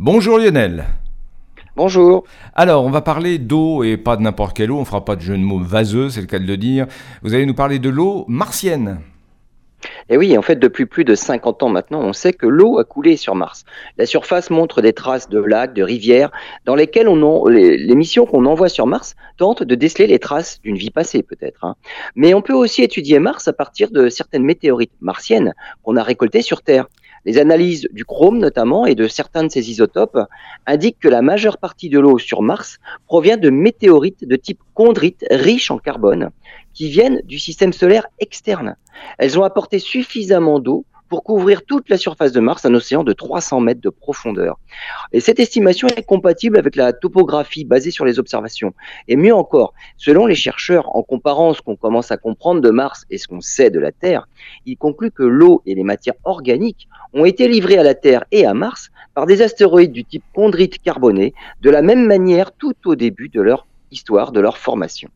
Bonjour Lionel. Bonjour. Alors, on va parler d'eau et pas de n'importe quelle eau, on fera pas de jeu de mots vaseux, c'est le cas de le dire. Vous allez nous parler de l'eau martienne. Et oui, en fait, depuis plus de 50 ans maintenant, on sait que l'eau a coulé sur Mars. La surface montre des traces de lacs, de rivières, dans lesquelles on les, missions qu'on envoie sur Mars tentent de déceler les traces d'une vie passée, peut-être. Hein. Mais on peut aussi étudier Mars à partir de certaines météorites martiennes qu'on a récoltées sur Terre. Les analyses du chrome notamment et de certains de ces isotopes indiquent que la majeure partie de l'eau sur Mars provient de météorites de type chondrite riches en carbone qui viennent du système solaire externe. Elles ont apporté suffisamment d'eau pour couvrir toute la surface de Mars, un océan de 300 mètres de profondeur. Et cette estimation est compatible avec la topographie basée sur les observations. Et mieux encore, selon les chercheurs, en comparant ce qu'on commence à comprendre de Mars et ce qu'on sait de la Terre, ils concluent que l'eau et les matières organiques ont été livrées à la Terre et à Mars par des astéroïdes du type chondrite carboné, de la même manière tout au début de leur histoire, de leur formation.